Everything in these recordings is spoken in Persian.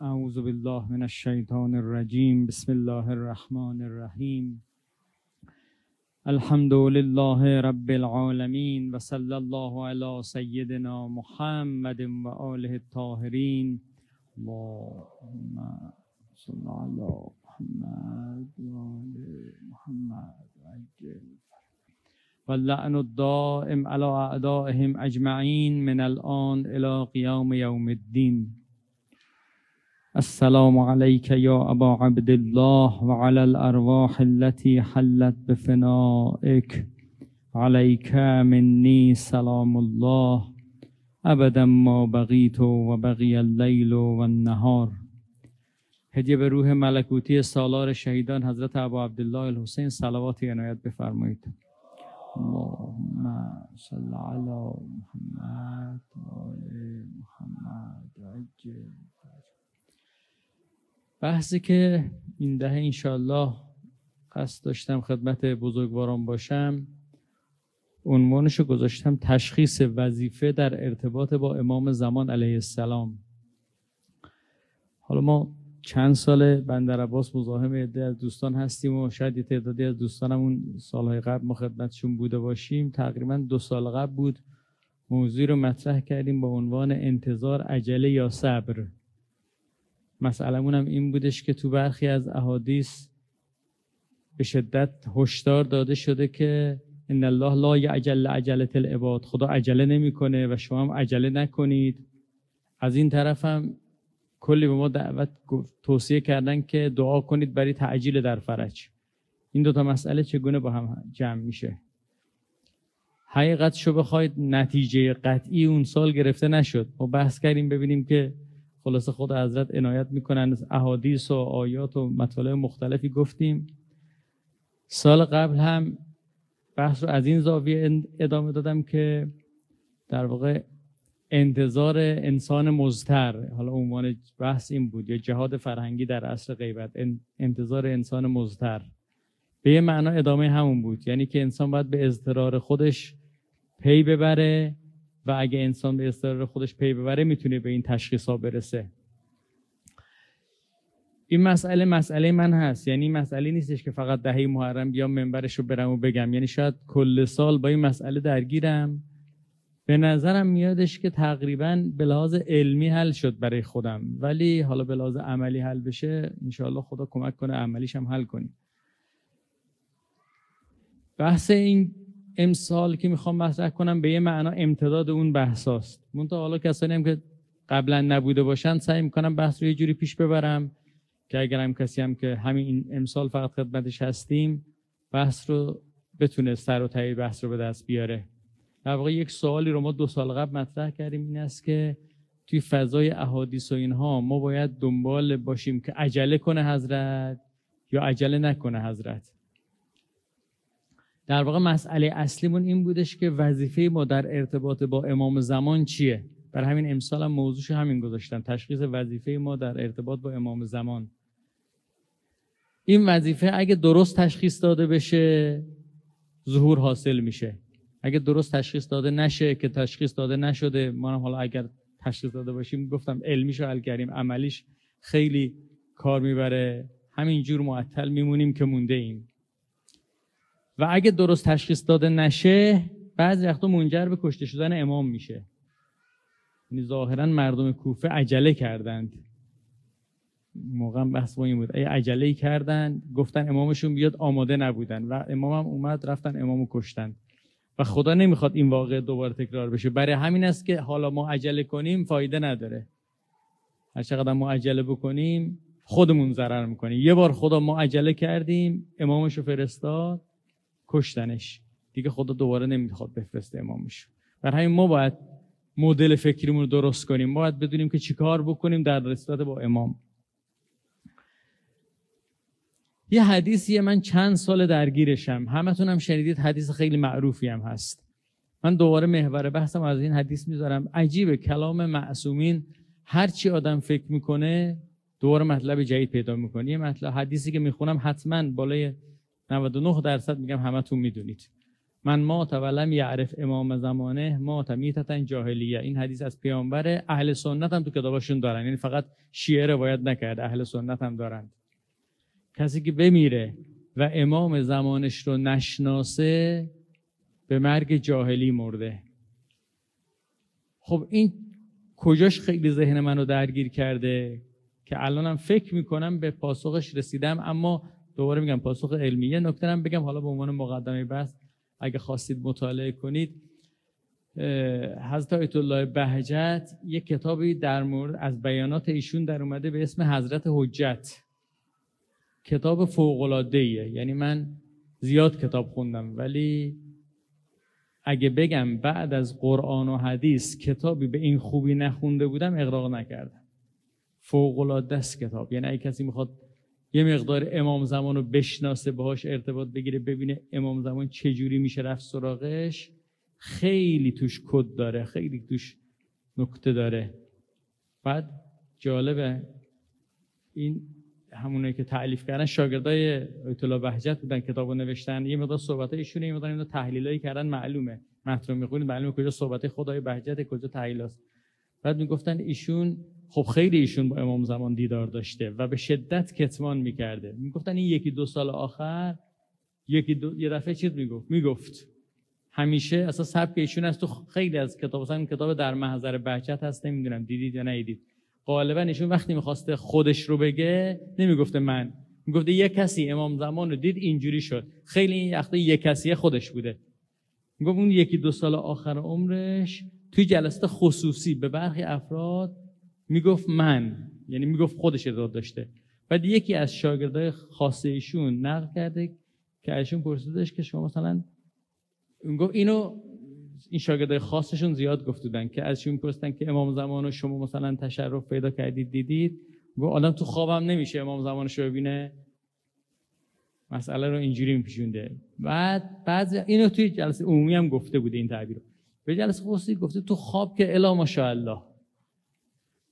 أعوذ بالله من الشيطان الرجيم. بسم الله الرحمن الرحيم. الحمد لله رب العالمين وصلى الله على سيدنا محمد وآله الطاهرين. اللهم صل على محمد وآل محمد. وعجل واللعن الدائم على أعدائهم أجمعين من الآن إلى قيام يوم الدين. السلام عليك يا أبا عبد الله وعلى الأرواح التي حلت بفنائك. عليك مني سلام الله. أبدا ما بغيت وبغي الليل والنهار. هدیه به روح ملکوتی سالار شهیدان حضرت ابا عبدالله الحسین صلوات عنایت بفرمایید. اللهم صل على محمد و محمد. عجل. بحثی که این دهه انشالله قصد داشتم خدمت بزرگواران باشم عنوانش گذاشتم تشخیص وظیفه در ارتباط با امام زمان علیه السلام. حالا ما چند سال بندر عباس مزاحم عده از دوستان هستیم و شاید یه تعدادی از دوستانمون سالهای قبل ما خدمتشون بوده باشیم. تقریبا دو سال قبل بود. موضوعی رو مطرح کردیم با عنوان انتظار عجله یا صبر. مسئلهمون هم این بودش که تو برخی از احادیث به شدت هشدار داده شده که ان الله لا یعجل عجله العباد. خدا عجله نمی‌کنه و شما هم عجله نکنید. از این طرف هم کلی به ما دعوت توصیه کردن که دعا کنید برای تعجیل در فرج. این دوتا مسئله چگونه با هم جمع میشه؟ حقیقت شو بخواید نتیجه قطعی اون سال گرفته نشد. ما بحث کردیم ببینیم که خلاصه خود حضرت عنایت می‌کنن. احادیث و آیات و مطالب مختلفی گفتیم. سال قبل هم بحث رو از این زاویه ادامه دادم که در واقع انتظار انسان مزتر حالا عنوان بحث این بود یا جهاد فرهنگی در عصر غیبت انتظار انسان مزتر به یه معنا ادامه همون بود. یعنی که انسان باید به اضطرار خودش پی ببره و اگه انسان به اضطرار خودش پی ببره می‌تونه به این تشخیص ها برسه. این مسئله مسئله من هست. یعنی مسئله نیستش که فقط دهه محرم بیام منبرش رو برم و بگم. یعنی شاید کل سال با این مسئله درگیرم. به نظرم میادش که تقریبا به لحاظ علمی حل شد برای خودم. ولی حالا به لحاظ عملی حل بشه انشاءالله خدا کمک کنه عملیش هم حل کنیم. بحث این امسال که می‌خوام مطرح کنم به یه معنا امتداد اون بحثاست. منتها حالا کسانی هم که قبلا نبوده باشن سعی می‌کنم بحث رو یه جوری پیش ببرم که اگر هم کسی هم که همین امسال فقط خدمتش هستیم بحث رو بتونه سر و تایی بحث رو به دست بیاره. در واقع یک سوالی رو ما دو سال قبل مطرح کردیم این است که توی فضای احادیث و اینها ما باید دنبال باشیم که عجله کنه حضرت یا عجله نکنه حضرت. در واقع مسئله اصلیمون این بودش که وظیفه ما در ارتباط با امام زمان چیه؟ بر همین امسال هم موضوعش همین گذاشتم. تشخیص وظیفه ما در ارتباط با امام زمان. این وظیفه اگه درست تشخیص داده بشه ظهور حاصل میشه. اگه درست تشخیص داده نشه که تشخیص داده نشده ما هم حالا اگر تشخیص داده باشیم گفتم علمیشو حل کردیم عملیش خیلی کار می‌بره. همینجور معطل میمونیم که مونده ایم. و اگه درست تشخیص داده نشه بعضی وقتا منجر به کشته شدن امام میشه. یعنی ظاهرا مردم کوفه عجله کردند. موقع بحث با این بود. ای عجله کردن گفتن امامشون بیاد آماده نبودن و امام هم اومد رفتن امامو کشتن. و خدا نمی‌خواد این واقع دوباره تکرار بشه. برای همین است که حالا ما عجله کنیم فایده نداره. هر چقدر ما عجله بکنیم خودمون ضرر می‌کنیم. یه بار خدا ما عجله کردیم امامشو فرستاد. کشتنش. دیگه خدا دوباره نمی‌خواد بفرسته امامش. بر همین ما باید مدل فکریمون رو درست کنیم. باید بدونیم که چیکار بکنیم در رسالت با امام. یه حدیثیه من چند سال درگیرشم. همتون هم شنیدید حدیث خیلی معروفی هم هست. من دوباره محور بحثم از این حدیث می‌ذارم. عجیبه کلام معصومین هرچی آدم فکر می‌کنه دوباره مطلب جدید پیدا می‌کنه. یه مطلب حدیثی که می‌خونم حتما بالای 99 درصد میگم همتون می‌دونید. من ما ولم یعرف امام زمانه ما میتتن جاهلیه. این حدیث از پیامبر اهل سنت هم تو کتابشون دارن. یعنی فقط شیعه روایت نکرده اهل سنت هم دارن. کسی که بمیره و امام زمانش رو نشناسه به مرگ جاهلی مرده. خب این کجاش خیلی ذهن منو درگیر کرده که الانم فکر می‌کنم به پاسخش رسیدم اما دوباره میگم پاسخ علمیه نکته بگم حالا به عنوان مقدمه بحث اگه خواستید مطالعه کنید حضرت آیت الله بهجت یک کتابی در مورد از بیانات ایشون در اومده به اسم حضرت حجت. کتاب فوق العاده یعنی من زیاد کتاب خوندم ولی اگه بگم بعد از قرآن و حدیث کتابی به این خوبی نخونده بودم اقراق نکردم. فوق العاده است کتاب. یعنی اگه کسی می‌خواد یه مقدار امام زمان رو بشناسه باهاش ارتباط بگیره ببینه امام زمان چجوری میشه رفت سراغش. خیلی توش کد داره خیلی توش نکته داره. بعد جالبه این همونه که تعلیف کردن شاگردای آیت الله بهجت بودن کتابو نوشتن. یه مقدار صحبت ایشون یه مقدار تحلیلایی کردن معلومه. متن می‌خونید معلومه کجا صحبت خدای بهجت کجا تحلیلاست بعد می‌گفتن ایشون خب خیلی ایشون با امام زمان دیدار داشته و به شدت کتمان می‌کرده. می‌گفتن این یکی دو سال آخر یکی دو یه دفعه چیز می‌گفت؟ می‌گفت. همیشه اصلا سبک ایشون است تو خیلی از کتاب مثلا کتاب در محضر بهجت هست نمی‌دونم دیدید یا ندیدید. غالبا ایشون وقتی می‌خواسته خودش رو بگه نمی‌گفته من. می‌گفته یه کسی امام زمان رو دید اینجوری شد. خیلی این وقتی یه کسی خودش بوده. می‌گفت اون یکی دو سال آخر عمرش توی جلسه خصوصی به برخی افراد می‌گفت من یعنی می‌گفت خودش ارادت داشته. بعد یکی از شاگردای خاصه ایشون نقل کرده که ایشون پرسیدش که شما مثلا اینو این شاگردای خاصشون زیاد گفتودن که ازشون پرسیدن که امام زمان رو شما مثلا تشرف پیدا کردید دیدید؟ گفت آدم تو خوابم نمیشه امام زمانش رو ببینه. مسئله رو اینجوری میپیشونده بعد بعد اینو توی جلسه عمومی هم گفته بوده این تعبیر رو. به جلسه خصوصی گفته تو خواب که الا ماشاءالله.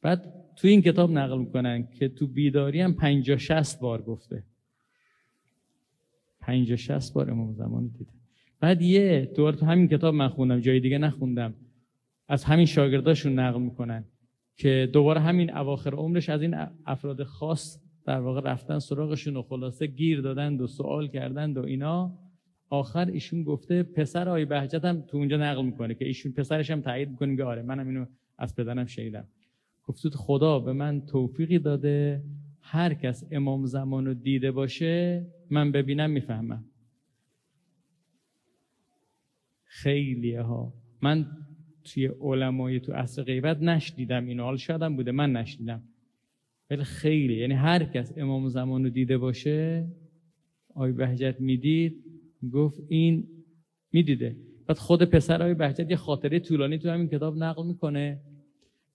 بعد تو این کتاب نقل می‌کنن که تو بیداری هم 50 60 بار گفته. 50 60 بار امام زمان دیده. بعد یه دوباره تو همین کتاب من خوندم جای دیگه نخوندم. از همین شاگرداشون نقل می‌کنن که دوباره همین اواخر عمرش از این افراد خاص در واقع رفتن سراغشون و خلاصه گیر دادند و سوال کردند و اینا. آخر ایشون گفته پسر آی بهجت هم تو اونجا نقل می‌کنه که ایشون پسرش هم تایید می‌کنه که آره منم اینو از پدرم شنیدم. گفتید خدا به من توفیقی داده هر کس امام زمان رو دیده باشه من ببینم می‌فهمم. خیلی ها. من توی علمای تو اصل غیبت نشدیدم اینو. حال شادم بوده من نشدیدم ولی خیلی یعنی هر کس امام زمان رو دیده باشه آی بهجت می‌دید گفت این می‌دیده. بعد خود پسر آی بهجت یه خاطره طولانی تو همین کتاب نقل می‌کنه.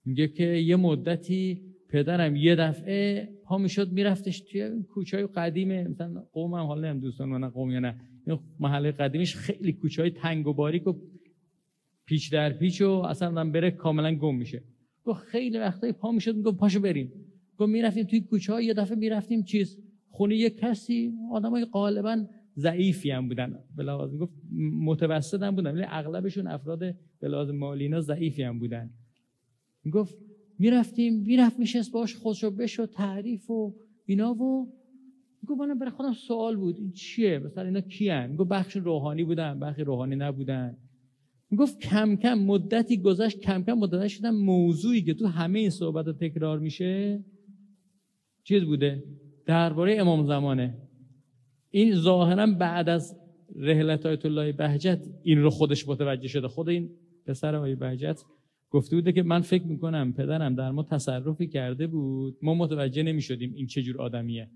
میگه که یه مدتی پدرم یه دفعه پا می‌شد میرفتش توی کوچه های قدیم مثلا قوم هم حالا هم دوستان من قوم یا نه محله قدیمش خیلی کوچه های تنگ و باریک و پیچ در پیچ و اصلا بره کاملا گم میشه. گفت خیلی وقتایی پا می‌شد می‌گفت پاشو بریم. گفت می‌رفتیم توی کوچه های یه دفعه می‌رفتیم چیز؟ خونه یه کسی آدمای غالبا ضعیفی هم بودن. بلازم گفت متوسط هم بودن ولی اغلبشون افراد به مالینا ضعیفی هم بودن. گفت می‌رفتیم می‌رفت میشست باش خودشو بشو تعریف و اینا و گفت من برای خودم سوال بود این چیه؟ مثلا اینا کیان گفت بخش روحانی بودن بخش روحانی نبودن. گفت کم کم مدتی گذشت کم کم مدت شدن موضوعی که تو همه این صحبت تکرار میشه چیز بوده؟ درباره امام زمانه. این ظاهرا بعد از رحلت آیت الله بهجت این رو خودش متوجه شده. خود این پسر آقای بهجت گفته بوده که من فکر می‌کنم پدرم در ما تصرفی کرده بود. ما متوجه نمی‌شدیم این چه جور آدمیه.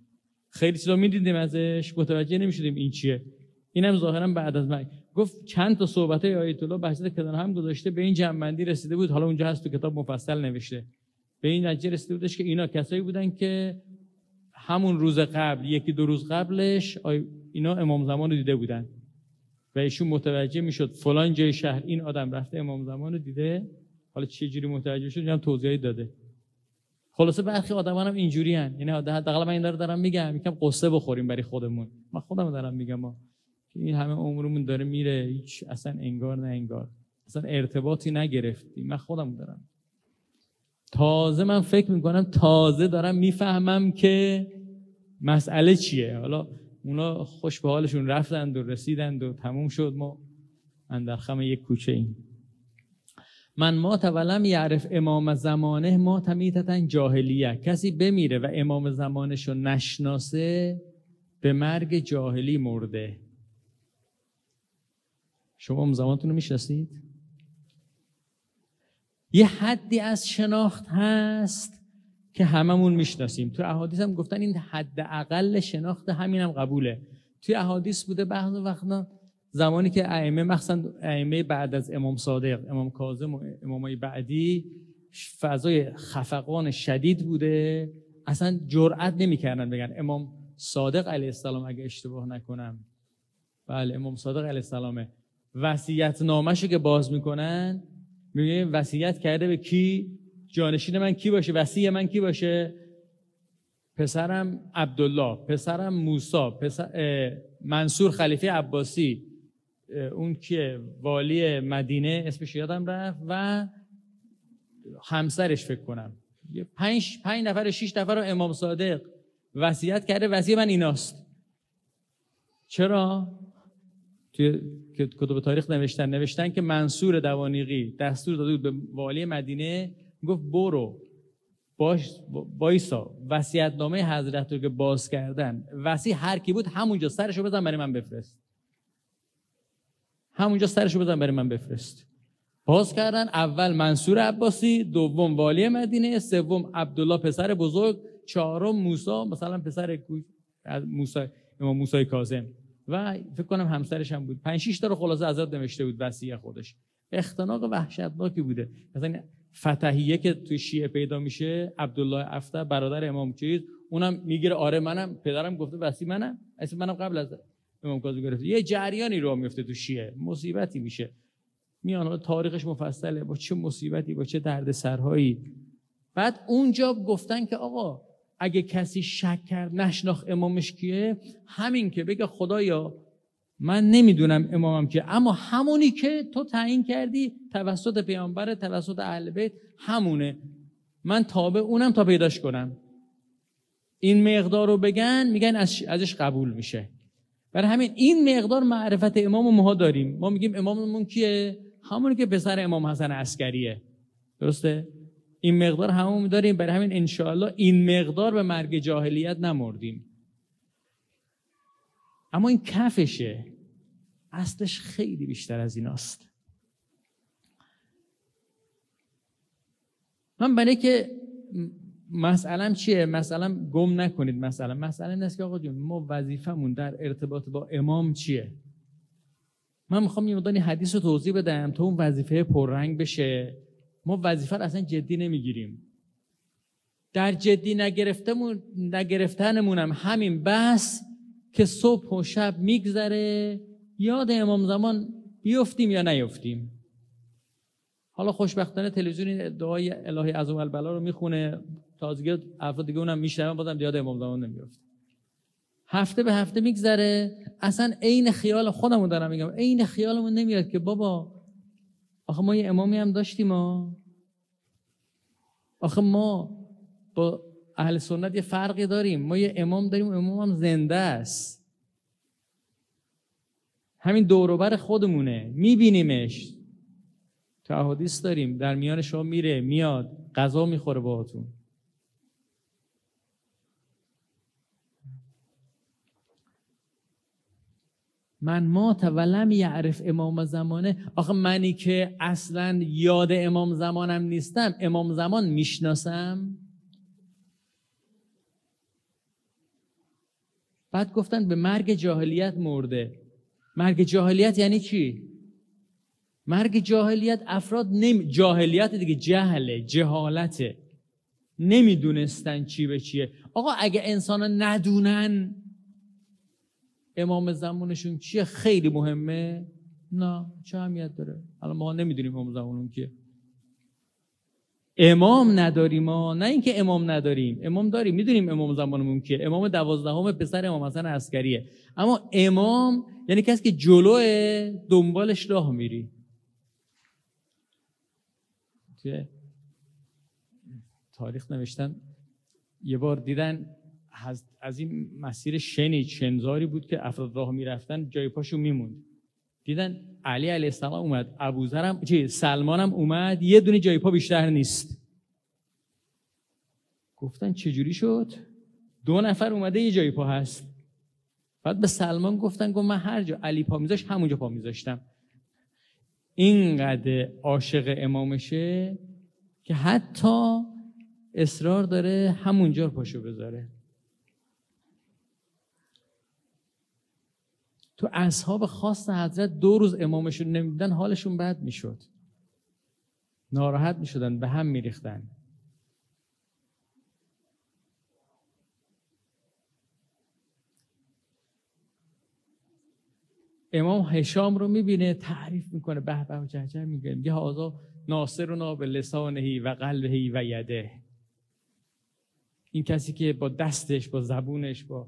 خیلی چیزا می‌دیدیم ازش متوجه نمی‌شدیم این چیه. اینم ظاهرا بعد از من. گفت چند تا صحبت آیت الله بحث کنار هم گذاشته به این جنبندی رسیده بود. حالا اونجا هست تو کتاب مفصل نوشته. به این نتیجه رسیده بودش که اینا کسایی بودن که همون روز قبل یکی دو روز قبلش اینا امام زمان رو دیده بودن. و ایشون متوجه می‌شد فلان جای شهر این آدم رفته امام زمان رو دیده. حالا چه جوری متوجه شد؟ هم توضیحی داده. خلاصه برخی آدمان هم اینجوری هن. یعنی حداقل من این دارم میگم. یکم قصه بخوریم برای خودمون. من خودم دارم میگم ما این همه عمرمون داره میره. هیچ اصلا انگار نه انگار. اصلا ارتباطی نگرفتیم. من خودم دارم. تازه من فکر می‌کنم تازه دارم می‌فهمم که مسئله چیه. حالا اونا خوش به حالشون رفتند و رسیدند و تموم شد. ما اندرخم یک کوچه ایم. من ما تولم یعرف امام زمانه ما تمیتتن جاهلیه. کسی بمیره و امام زمانش رو نشناسه به مرگ جاهلی مرده. شما امام زمانتون رو می‌شناسید؟ یه حدی از شناخت هست که هممون می‌شناسیم. تو احادیث هم گفتن این حد اقل شناخت همینم قبوله. توی احادیث بوده بعض وقتا زمانی که ائمه مخصوصا ائمه بعد از امام صادق امام کاظم و امامای بعدی فضای خفقان شدید بوده اصلا جرئت نمی‌کردن بگن امام صادق علیه السلام اگه اشتباه نکنم. بله امام صادق علیه السلامه. وصیت نامشو که باز می‌کنن میگه وصیت کرده به کی؟ جانشین من کی باشه؟ وصی من کی باشه؟ پسرم عبدالله پسرم موسی پسر منصور خلیفه عباسی. اون که والی مدینه اسمش یادم رفت و همسرش فکر کنم. پنج, پنج نفر شیش نفر رو امام صادق وصیت کرده وصیه من ایناست. چرا؟ توی کتب تاریخ نوشتن نوشتن که منصور دوانیقی دستور داده بود به والی مدینه گفت برو. باش بایسا وصیت نامه حضرت رو که باز کردن. وصی هر کی بود همونجا سرشو بزن برای من بفرست. همونجا سرشو بزن برای من بفرست. باز کردن اول منصور عباسی دوم والی مدینه سوم عبدالله پسر بزرگ چهارم موسی مثلا پسر موسی امام موسی کاظم. و فکر کنم همسرش هم بود. پنج شش تا رو خلاصه ازاد نوشته بود وصیه خودش. اختناق وحشتناکی بوده. مثلا فتحیه که توی شیعه پیدا میشه عبدالله افته برادر امام چیز اونم می‌گیره آره منم پدرم گفته وسی منم اسم منم قبل از امام کاظم گرفته. یه جریانی رو میفته تو شیعه. مصیبتی میشه. میان تاریخش مفصله. با چه مصیبتی با چه درد سرهایی بعد اونجا گفتن که آقا اگه کسی شک کرد نشناخ امامش کیه همین که بگه خدایا من نمی‌دونم امامم که اما همونی که تو تعیین کردی توسط پیامبر توسط اهل بیت همونه. من تابع اونم تا پیداش کنم. این مقدار رو بگن میگن ازش قبول میشه. برای همین این مقدار معرفت امام ما داریم. ما میگیم اماممون کیه؟ همونی که پسر امام حسن عسکریه. درسته؟ این مقدار همون داریم. برای همین انشاءالله این مقدار به مرگ جاهلیت نمردیم. اما این کفشه. اصلش خیلی بیشتر از ایناست. من برای که مسئلم چیه؟ مثلا گم نکنید مثلا مسئله این است که آقا جون ما وظیفمون در ارتباط با امام چیه؟ من می‌خوام یه مدانی حدیث رو توضیح بدم تا اون وظیفه پررنگ بشه. ما وظیفه رو اصلا جدی نمی‌گیریم. در جدی نگرفتمون نگرفتنمونم همین بس که صبح و شب میگذره یاد امام زمان بیفتیم یا نیفتیم. حالا خوشبختانه تلویزیون دعای الهی عظم البلا رو می‌خونه. تازگی افراد دیگه اونم میشنون بازم یاد امام زمان نمیفته هفته به هفته میگذره. اصلا عین خیال خودمون دارم میگم. عین خیالمون نمیاد که بابا آخه ما یه امامی هم داشتیم ما آخه ما با اهل سنت یه فرقی داریم. ما یه امام داریم امام هم زنده است. همین دوروبر خودمونه. میبینیمش. تو احادیث داریم. در میان شما میره میاد. غذا می‌خوره باهاتون. من ما ولم یعرف امام زمانه. آخه منی که اصلا یاد امام زمانم نیستم. امام زمان می‌شناسم؟ بعد گفتن به مرگ جاهلیت مرده. مرگ جاهلیت یعنی چی؟ مرگ جاهلیت افراد نمی... جاهلیت دیگه جهله جهالته. نمی‌دونستن چی به چیه. آقا اگه انسان ندونن امام زمانشون چیه؟ خیلی مهمه. نه چه اهمیت داره؟ الان ما نمی‌دونیم امام زمانون کیه. امام نداریم ما. نه اینکه امام نداریم. امام داریم. می‌دونیم امام زمانمون کیه. امام دوازدهم پسر امام حسن عسکریه. اما امام یعنی کسی که جلو دنبالش راه میری. تاریخ نوشتن یه بار دیدن از این مسیر شنی چنزاری بود که افراد راه می‌رفتن جای پاشو میموند. دیدن علی علیه السلام اومد ابوذرم چی؟ سلمانم اومد یه دونه جای پا بیشتر نیست. گفتن چجوری شد؟ دو نفر اومده یه جای پا هست. بعد به سلمان گفتن گفت من هر جا علی پا میذاشت همونجا پا میذاشتم. اینقدر عاشق امامشه که حتی اصرار داره همونجا پاشو بذاره. تو اصحاب خاص حضرت دو روز امامشون نمیدن حالشون بد می‌شد. ناراحت می‌شدن به هم میریختن. امام هشام رو می‌بینه تعریف می‌کنه به به جهجه میگه. میگه هازا ناصرنا به لسانهی و قلبهی و یده. این کسی که با دستش با زبونش با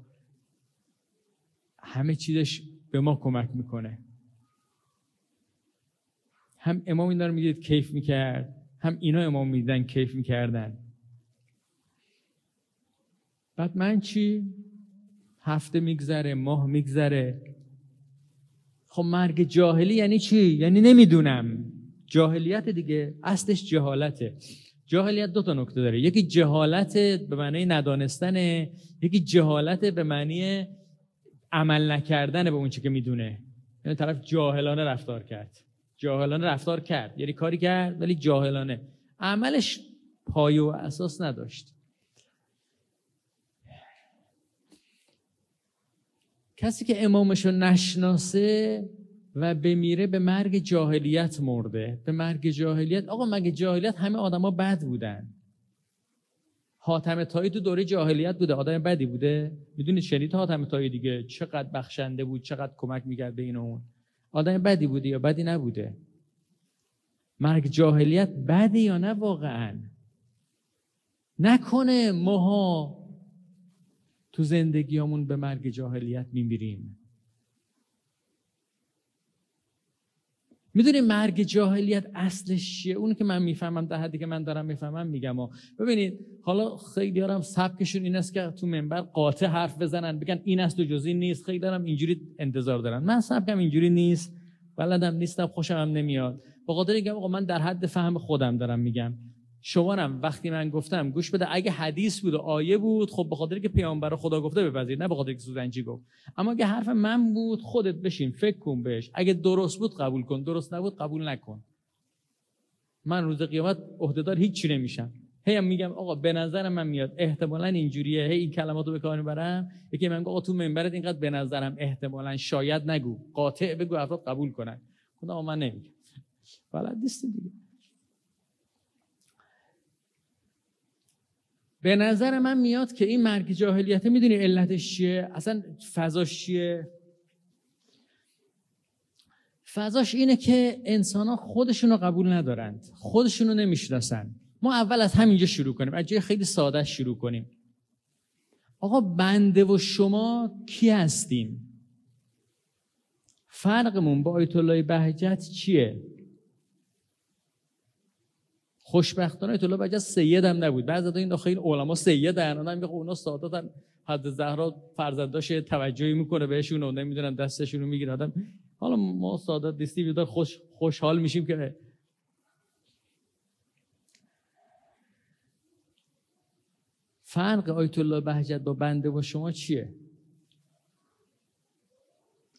همه چیزش به ما کمک می‌کنه. هم امام اینا رو می‌دید کیف می‌کرد هم اینا امام می‌دیدن کیف می‌کردن. بعد من چی؟ هفته میگذره ماه میگذره. خب مرگ جاهلی یعنی چی؟ یعنی نمی‌دونم. جاهلیت دیگه اصلش جهالته. جاهلیت دو تا نکته داره. یکی جهالت به معنی ندانستنه یکی جهالت به معنی عمل نکردن به اون چی که می‌دونه. یعنی طرف جاهلانه رفتار کرد. جاهلانه رفتار کرد. یعنی کاری کرد ولی جاهلانه. عملش پایه و اساس نداشت. کسی که امامش رو نشناسه و بمیره به مرگ جاهلیت مرده. به مرگ جاهلیت. آقا مگه جاهلیت همه آدما بد بودن؟ حاتم تایی تو دوره جاهلیت بوده آدم بدی بوده؟ می‌دونید شنید حاتم تایی دیگه چقدر بخشنده بود چقدر کمک می‌کرد به این اون. آدم بدی بوده یا بدی نبوده؟ مرگ جاهلیت بده یا نه واقعا؟ نکنه ماها تو زندگیامون به مرگ جاهلیت میمیریم. می‌دونی مرگ جاهلیت اصلش چیه؟ اون که من می‌فهمم در حدی که من دارم می‌فهمم میگم. و ببینید حالا خیلی هم سبکشون این است که تو منبر قاطع حرف بزنن. بگن این است و جزی نیست. خیلی دارم اینجوری انتظار دارن. من سبکم اینجوری نیست. بلدم نیستم خوشم هم نمیاد. با خاطر میگم آقا من در حد فهم خودم دارم میگم. شمارم وقتی من گفتم گوش بده اگه حدیث بود و آیه بود خب به خاطر که پیامبر خدا گفته بپذیر نه به خاطر که سوزنجی گفت. اما اگه حرف من بود خودت بشین فکر کن بهش. اگه درست بود قبول کن. درست نبود قبول نکن. من روز قیامت عهدهدار هیچی نمیشم. هی میگم آقا به نظر من میاد احتمالا اینجوریه. هی این کلمات رو به کار می‌برم. یکی من آقا تو منبرت اینقدر به نظرم احتمالا شاید نگو. قاطع بگو افراد قبول کنن. خدا من نمیگم. بلد نیست دیگه. به نظر من میاد که این مرگ جاهلیت می‌دونی علتش چیه؟ اصلا فضاش چیه؟ فضاش اینه که انسان ها خودشون رو قبول ندارند خودشون رو نمی‌شناسن. ما اول از همینجا شروع کنیم از جای خیلی ساده شروع کنیم. آقا بنده و شما کی هستیم؟ فرقمون با آیت الله بهجت چیه؟ خوشبختانه الله بجا سید هم نبود. بعضی از این خیلی علما سید ان میگه خب اونا ساداتن حد زهرا فرزنداش توجهی می‌کنه بهشون و نمی‌دونن دستشون رو می‌گیره آدم حالا ما سادات دیستی خوش خوشحال میشیم که فرق آیت الله بهجت با بنده و شما چیه؟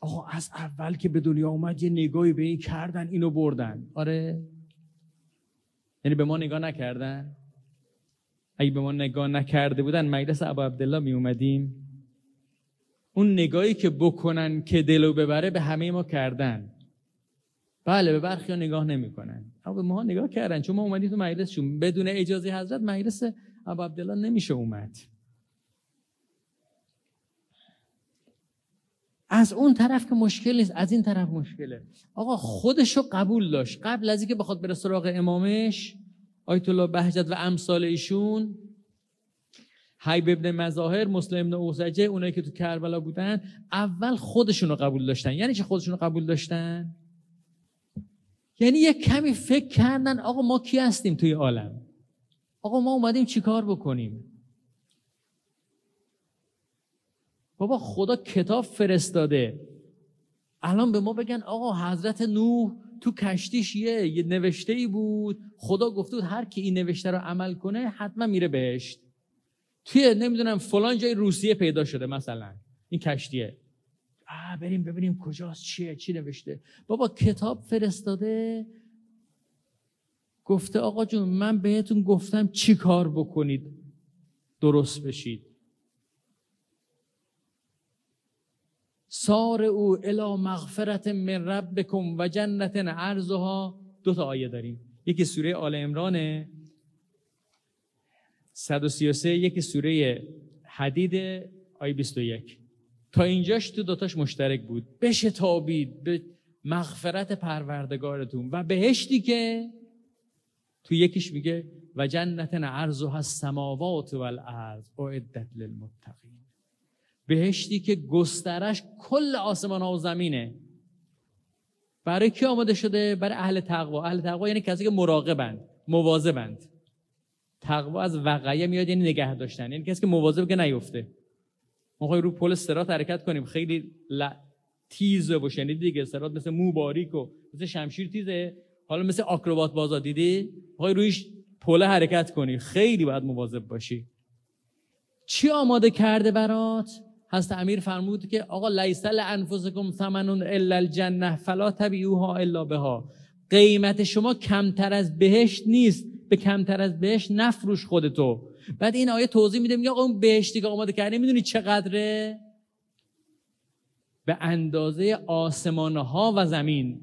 آقا از اول که به دنیا اومد یه نگاهی به این کردن اینو بردن. آره. یعنی به ما نگاه نکردن؟ اگه به ما نگاه نکرده بودن مجلس ابا عبدالله می اومدیم. اون نگاهی که بکنن که دلو ببره به همه ما کردن. بله به برخی ها نگاه نمی‌کنن اما به ما نگاه کردن. چون ما اومدیم تو مجلسشون. بدون اجازه حضرت مجلس ابا عبدالله نمیشه اومد. از اون طرف که مشکل نیست از این طرف مشکله. آقا خودشو قبول داشت. قبل از اینکه بخواد بره سراغ امامش آیت الله بهجت و امثال ایشون حیب ابن مظاهر مسلم ابن اوسجه اونایی که تو کربلا بودن اول خودشون رو قبول داشتن. یعنی چه خودشون رو قبول داشتن؟ یعنی یه کمی فکر کردن آقا ما کی هستیم توی عالم؟ آقا ما اومدیم چیکار بکنیم؟ بابا خدا کتاب فرستاده. الان به ما بگن آقا حضرت نوح تو کشتیش یه, نوشته ای بود. خدا گفته بود هر کی این نوشته رو عمل کنه حتما میره بهشت. توی نمی‌دونم فلان جای روسیه پیدا شده مثلا این کشتیه. آه بریم ببینیم کجاست چیه چی نوشته. بابا کتاب فرستاده. گفته آقا جون من بهتون گفتم چی کار بکنید؟ درست بشید. سار او الا مغفرت من ربکم و جنت عرضها. دو تا آیه داریم. یکی سوره آل عمران 133 یکی سوره حدید آیه 21 تا اینجاش تو دوتاش مشترک بود. تابید به مغفرت پروردگارتون و بهشتی که تو یکیش میگه و جنت عرضها السماوات والارض اعدت للمتقین. بهشتی که گسترش کل آسمان ها و زمینه. برای کی آماده شده؟ برای اهل تقوا. اهل تقوا یعنی کسی که مراقبند مواظبند. تقوا از وقایع میاد یعنی نگه داشتن. یعنی کسی که مواظب که نیفته. ما رو پل سرات حرکت کنیم. خیلی ل... تیزه و شنید دیگه سرات مثل مو باریک و مثل شمشیر تیزه. حالا مثل آکروبات بازا. دیدی؟ می‌خوای رویش پل حرکت کنی. خیلی باید مواظب باشی. چی آماده کرده برات؟ هست امیر فرمود که آقا لیسل انفسکم ثمنون الا الجنه فلا تبیوها الا بها. قیمت شما کمتر از بهشت نیست. به کمتر از بهشت نفروش خودتو. بعد این آیه توضیح میده میگه آقا اون بهشتی که آماده کرده می‌دونی چقدره؟ به اندازه آسمان ها و زمین.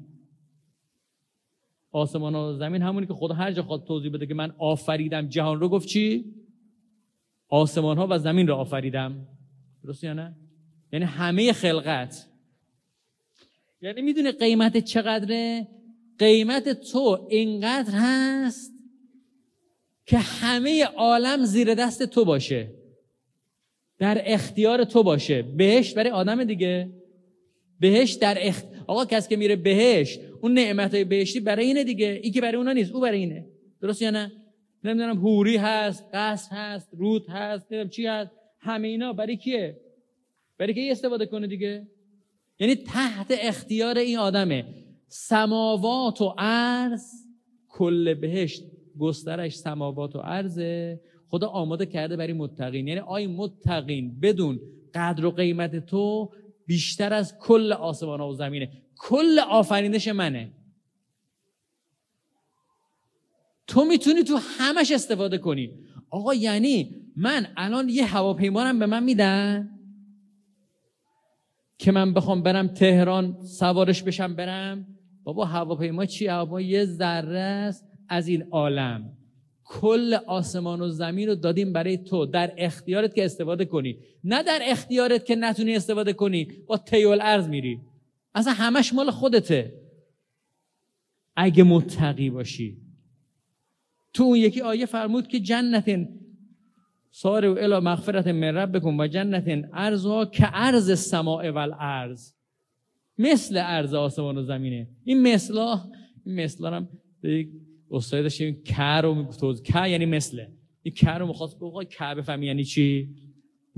آسمان ها و زمین همونی که خدا هر جا خواهد توضیح بده که من آفریدم. جهان رو گفت چی؟ آسمان ها و زمین رو آفریدم. درست یا نه؟ یعنی همه خلقت. یعنی می‌دونه قیمت چقدره؟ قیمت تو اینقدر هست که همه عالم زیر دست تو باشه. در اختیار تو باشه. بهشت برای آدم دیگه. بهشت در اخت... آقا کسی که میره بهشت اون نعمت های بهشتی برای اینه دیگه. این که برای اونا نیست او برای اینه. درست یا نه؟ نمی‌دونم هوری هست قصر هست رود هست نمی‌دونم چی هست. همه اینا برای کیه؟ برای که استفاده کنه دیگه؟ یعنی تحت اختیار این آدمه. سماوات و عرض کل بهشت گسترش سماوات و عرضه. خدا آماده کرده برای متقین. یعنی آی متقین بدون قدر و قیمت تو بیشتر از کل آسمان و زمینه. کل آفرینش منه. تو می‌تونی تو همش استفاده کنی. آقا یعنی من الان یه هواپیمانم به من میدن که من بخوام برم تهران سوارش بشم برم؟ بابا هواپیما چی؟ هواپیما یه ذره است از این عالم. کل آسمان و زمین رو دادیم برای تو در اختیارت که استفاده کنی. نه در اختیارت که نتونی استفاده کنی با تیول ارز میری. اصلا همش مال خودته. اگه متقی باشی. تو اون یکی آیه فرمود که جنت سار و الا مغفرت من بکن و جنت ارزها که ارز السماء و الارض. مثل ارز آسمان و زمینه. این مثلا این مثلا هم استاد داشتیم که رو توضیح که یعنی مثله. این که رو می‌خواست گفت که بفهمی یعنی چی؟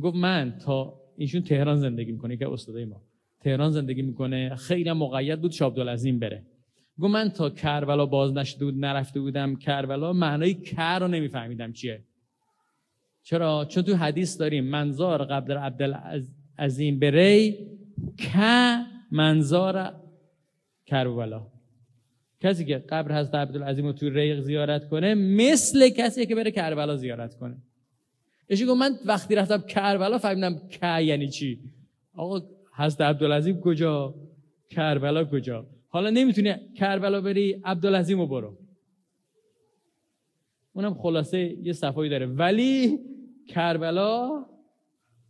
گفت من تا ایشون تهران زندگی می‌کنه که استادای ما. تهران زندگی می‌کنه. خیلی مقید بود شاه عبدالعظیم بره. گفت من تا کربلا باز نشده بود نرفته بودم کربلا معنای که رو نمیفهمیدم چیه. چرا؟ چون تو حدیث داریم منظار قبل عبدالعظیم بری که منظار کربلا. کسی که قبر حضرت عبدالعظیم رو تو ریق زیارت کنه مثل کسی که بره کربلا زیارت کنه. اشی گفت من وقتی رفتم کربلا فهمیدم که یعنی چی؟ آقا حضرت عبدالعظیم کجا؟ کربلا کجا؟ حالا نمی‌تونی کربلا بری عبدالعظیم رو برو. اونم خلاصه یه صفایی داره. ولی کربلا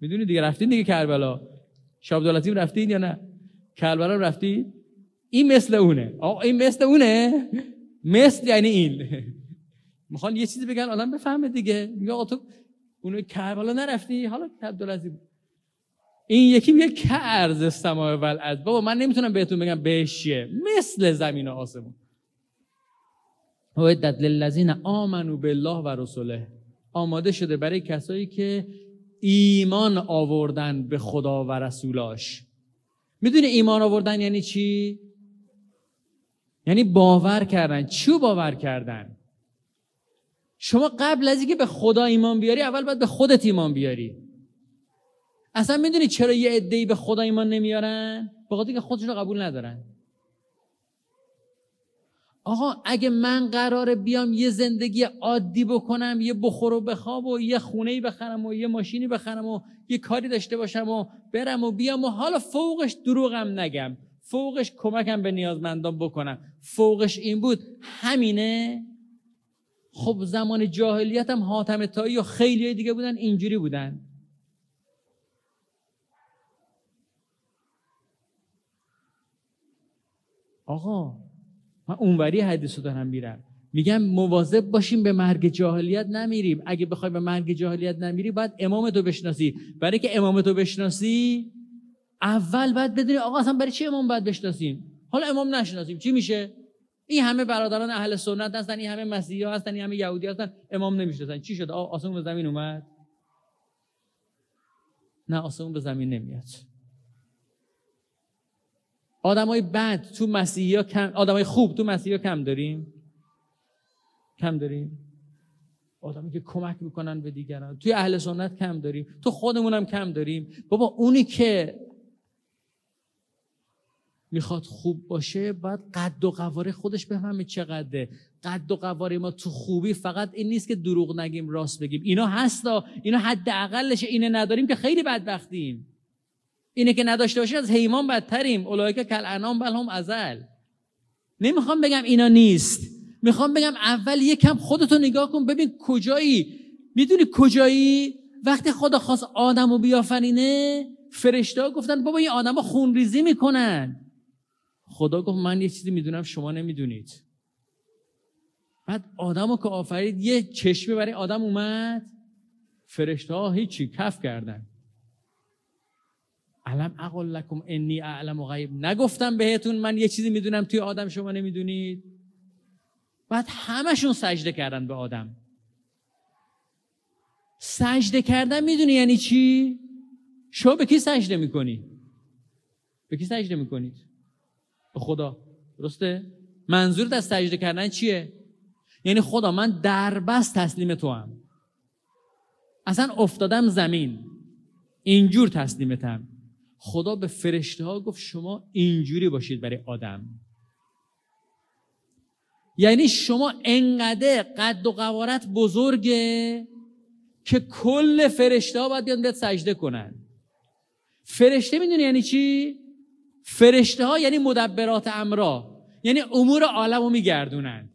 می‌دونی دیگه رفتین دیگه کربلا؟ شاب دولتیم رفتین یا نه؟ کربلا رفتین این مثل اونه. آقا این مثل اونه. مثل یعنی این. می‌خوان یه چیزی بگن آدم بفهمه دیگه. میگه آقا تو اونو کربلا نرفتی؟ حالا عبدالعزیز این یکی میگه که ارز السماء و بابا من نمی‌تونم بهتون بگم بهش چیه. مثل زمین و آسمون. وعدت للذین آمنو بالله و رسوله آماده شده برای کسایی که ایمان آوردن به خدا و رسولاش. می‌دونی ایمان آوردن یعنی چی؟ یعنی باور کردن. چی باور کردن؟ شما قبل از اینکه به خدا ایمان بیاری اول باید به خودت ایمان بیاری. اصلا می‌دونی چرا یه عده‌ای به خدا ایمان نمیارن؟ به خاطر که خودشون قبول ندارن. آقا اگه من قراره بیام یه زندگی عادی بکنم یه بخور و بخواب و یه خونه بخرم و یه ماشینی بخرم و یه کاری داشته باشم و برم و بیام و حالا فوقش دروغم نگم. فوقش کمکم به نیازمندان بکنم. فوقش این بود. همینه؟ خب زمان جاهلیت هم حاتم تایی و خیلی دیگه بودن اینجوری بودن. آقا من اونوری حدیث رو دارم میرم. میگم مواظب باشیم به مرگ جاهلیت نمیریم. اگه بخوای به مرگ جاهلیت نمیری باید امام تو بشناسی. برای که امام تو بشناسی اول باید بدونی آقا اصلا برای چی امام باید بشناسیم؟ حالا امام نشناسیم. چی میشه؟ این همه برادران اهل سنت هستن این همه مسیحی هستن این همه یهودی هستن امام نمی‌شناسن. چی شد آسمون به زمین اومد؟ نه آسمون به زمین نمیاد. آدمای بد تو مسیحی کم آدمای خوب تو مسیحی کم داریم؟ کم داریم؟ آدمی که کمک می‌کنن به دیگران. توی اهل سنت کم داریم. تو خودمون هم کم داریم. بابا اونی که می‌خواد خوب باشه باید قد و قواره خودش بفهمه چقدره. قد و قواره ما تو خوبی فقط این نیست که دروغ نگیم راست بگیم. اینا هستا. اینا حداقلشه. اینه نداریم که خیلی بدبختیم. اینه که نداشته باشیم از حیوان بدتریم. که کل انام بل هم ازل. نمی‌خوام بگم اینا نیست. می‌خوام بگم اول یکم خودتو نگاه کن. ببین کجایی. می‌دونی کجایی؟ وقتی خدا خواست آدم رو بیافرینه فرشته گفتن بابا این آدم ها خونریزی می‌کنن. خدا گفت من یه چیزی می‌دونم شما نمی‌دونید. بعد آدم که آفرید یه چشمه برای آدم اومد. فرشته ها هیچی کف کردن. علم اقل لکم انی اعلم غیب نگفتم بهتون من یه چیزی می‌دونم توی آدم شما نمی‌دونید بعد همشون سجده کردن به آدم سجده کردن می‌دونی یعنی چی؟ شما به کی سجده می‌کنی؟ به کی سجده می‌کنید؟ به خدا درسته؟ منظور از سجده کردن چیه؟ یعنی خدا من دربست تسلیم تو هم اصلا افتادم زمین اینجور تسلیمتم خدا به فرشته ها گفت شما اینجوری باشید برای آدم. یعنی شما انقدر قد و قوارت بزرگه که کل فرشته ها باید بیان سجده کنن. فرشته می‌دونی یعنی چی؟ فرشته ها یعنی مدبرات امرا. یعنی امور عالم رو میگردونن.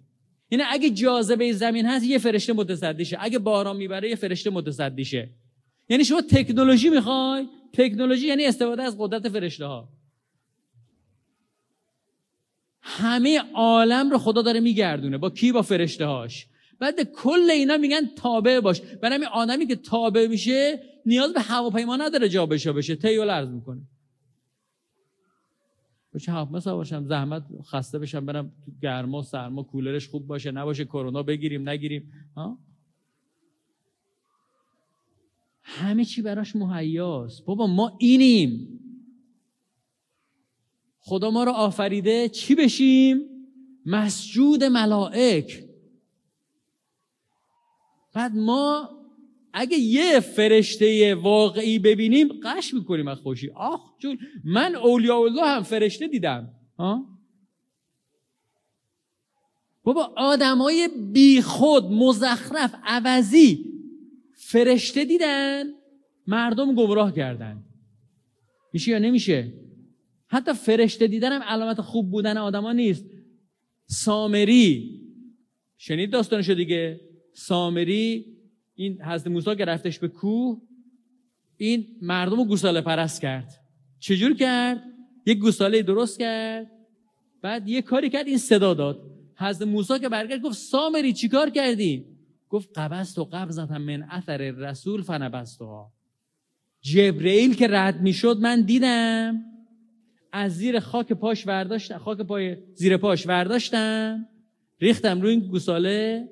یعنی اگه جاذبه زمین هست یه فرشته متصدیشه. اگه باران می‌بره یه فرشته متصدیشه. یعنی شما تکنولوژی می‌خوای تکنولوژی یعنی استفاده از قدرت فرشته ها همه عالم رو خدا داره میگردونه با کی؟ با فرشته هاش بعد کل اینا میگن تابع باش. برای همین آدمی که تابع میشه نیاز به هواپیما نداره جا بشه بشه تیو لرز می‌کنه. بچه هواپیما باشم زحمت خسته بشم برم گرما سرما کولرش خوب باشه نباشه کرونا بگیریم نگیریم. ها؟ همه چی براش مهیاست. بابا ما اینیم. خدا ما رو آفریده چی بشیم؟ مسجود ملائک. بعد ما اگه یه فرشته واقعی ببینیم قش می‌کنیم از خوشی. آخ چون من اولیاء الله هم فرشته دیدم. ها؟ بابا آدمای بی خود مزخرف عوضی فرشته دیدن مردم گمراه کردن. میشه یا نمیشه؟ حتی فرشته دیدن هم علامت خوب بودن آدما نیست. سامری. شنید داستانشو دیگه؟ سامری این حضرت موسی که به کوه این مردم رو گوساله پرست کرد. چجور کرد؟ یک گوساله درست کرد. بعد یه کاری کرد این صدا داد. حضرت موسی که برگشت گفت سامری چیکار کردی؟ گفت قبست و قبضتا من اثر رسول فنبستها. جبرئیل که رد می‌شد من دیدم. از زیر خاک پاش ورداشتم خاک پای زیر پاش ورداشتم. ریختم روی این گوساله.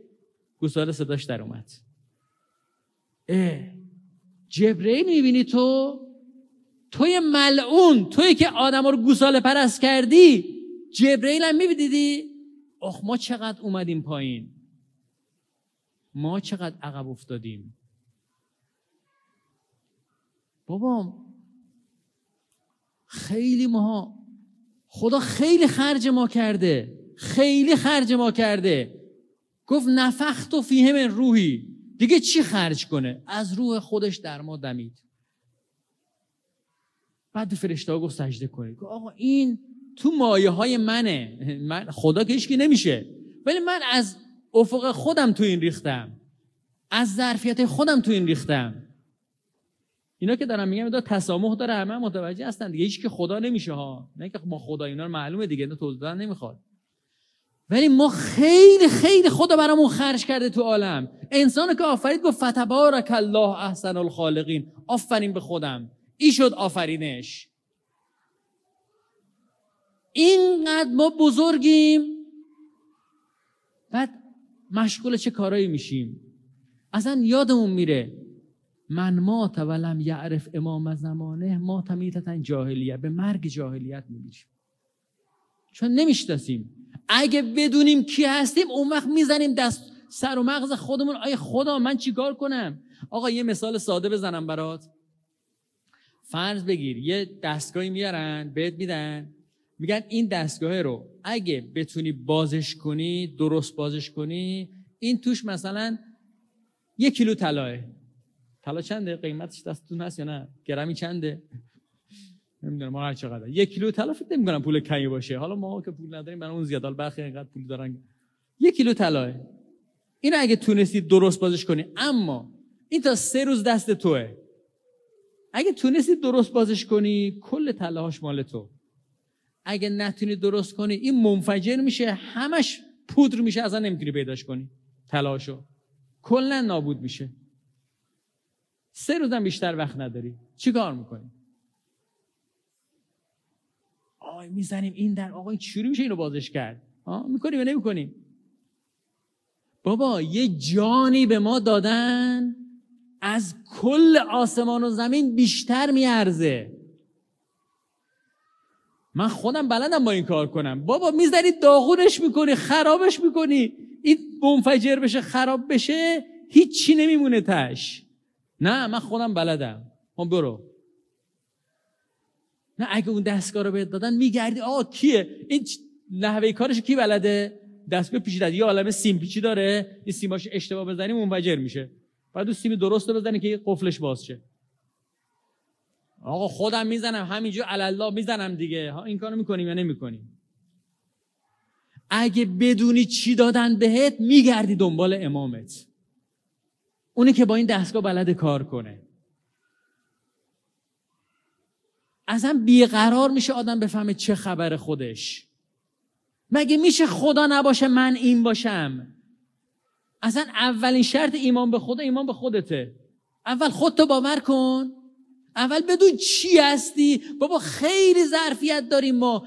گوساله صداش در اومد. اه. جبرئیل می‌بینی تو؟ توی ملعون. توی که آدم رو گوساله پرست کردی. جبرئیل هم میبینیدی آخ ما چقدر اومدیم پایین. ما چقدر عقب افتادیم؟ بابا خیلی ماها خدا خیلی خرج ما کرده خیلی خرج ما کرده. گفت نفخت و فیه من روحی. دیگه چی خرج کنه؟ از روح خودش در ما دمید. بعد فرشته ها گفت سجده کنید. گفت آقا این تو مایه های منه. من خدا که نمیشه. ولی من از افق خودم تو این ریختم. از ظرفیت خودم تو این ریختم. اینا که دارم میگم داره تسامح داره همه متوجه هستن دیگه. هیچ که خدا نمیشه ها. نه که ما خدا اینا رو معلومه دیگه اینا توضیح نمی‌خواد. ولی ما خیلی خیلی خدا برامون خرج کرده تو عالم. انسان که آفرید گفت فتبارک الله احسن الخالقین. آفرین به خودم. ای شد آفرینش. اینقدر ما بزرگیم. بعد مشغول چه کارایی میشیم؟ اصلا یادمون میره من مات ولم یعرف امام زمانه ما تمیتتا جاهلیت به مرگ جاهلیت می‌گیریم. چون نمی‌شناسیم. اگه بدونیم کی هستیم اون وقت می‌زنیم دست سر و مغز خودمون. آیا خدا من چیکار کنم؟ آقا یه مثال ساده بزنم برات. فرض بگیر یه دستگاهی میارن بهت میدن. میگن این دستگاه رو اگه بتونی بازش کنی درست بازش کنی این توش مثلا یک کیلو طلاه طلا چنده؟ قیمتش دستتون هست یا نه؟ گرمی چنده؟ نمی‌دونم ما هر چقدر. یک کیلو طلا فکر نمی‌کنم پول کمی باشه. حالا ما که پول نداریم برای اون زیاد برخی اینقدر پول دارن. یک کیلو طلاه اینو اگه تونستی درست بازش کنی اما این تا سه روز دست توه. اگه تونستی درست بازش کنی کل طلاهاش مال تو. اگه نتونی درست کنی این منفجر میشه همش پودر میشه اصلا نمی‌تونی پیداش کنی. طلاهاشو کلا نابود میشه. سه روزم بیشتر وقت نداری. چی کار می‌کنی؟ آی می‌زنیم این در. آقا چوری میشه اینو بازش کرد؟ می‌کنیم یا نمی‌کنیم؟ بابا یه جانی به ما دادن از کل آسمان و زمین بیشتر میارزه. من خودم بلدم با این کار کنم. بابا می‌زنی داغونش می‌کنی خرابش می‌کنی. این منفجر بشه خراب بشه هیچی نمیمونه تش. نه من خودم بلدم. هم برو. نه اگه اون دستگاه رو بهت دادن میگردی. آه کیه؟ این نحوه کارش کی بلده؟ دستگاه پیچیده. یه عالم سیم پیچی داره. این سیماش اشتباه بزنی منفجر میشه. بعد اون سیم درست رو بزنی که قفلش باز شه. آقا خودم می‌زنم همینجا الله می‌زنم دیگه. این کارو می‌کنیم یا نمی‌کنیم؟ اگه بدونی چی دادن بهت میگردی دنبال امامت. اونی که با این دستگاه بلد کار کنه. اصلا بیقرار میشه آدم بفهمه چه خبر خودش. مگه میشه خدا نباشه من این باشم؟ اصلا اولین شرط ایمان به خدا ایمان به خودته. اول خودتو باور کن. اول بدون چی هستی؟ بابا خیلی ظرفیت داریم ما.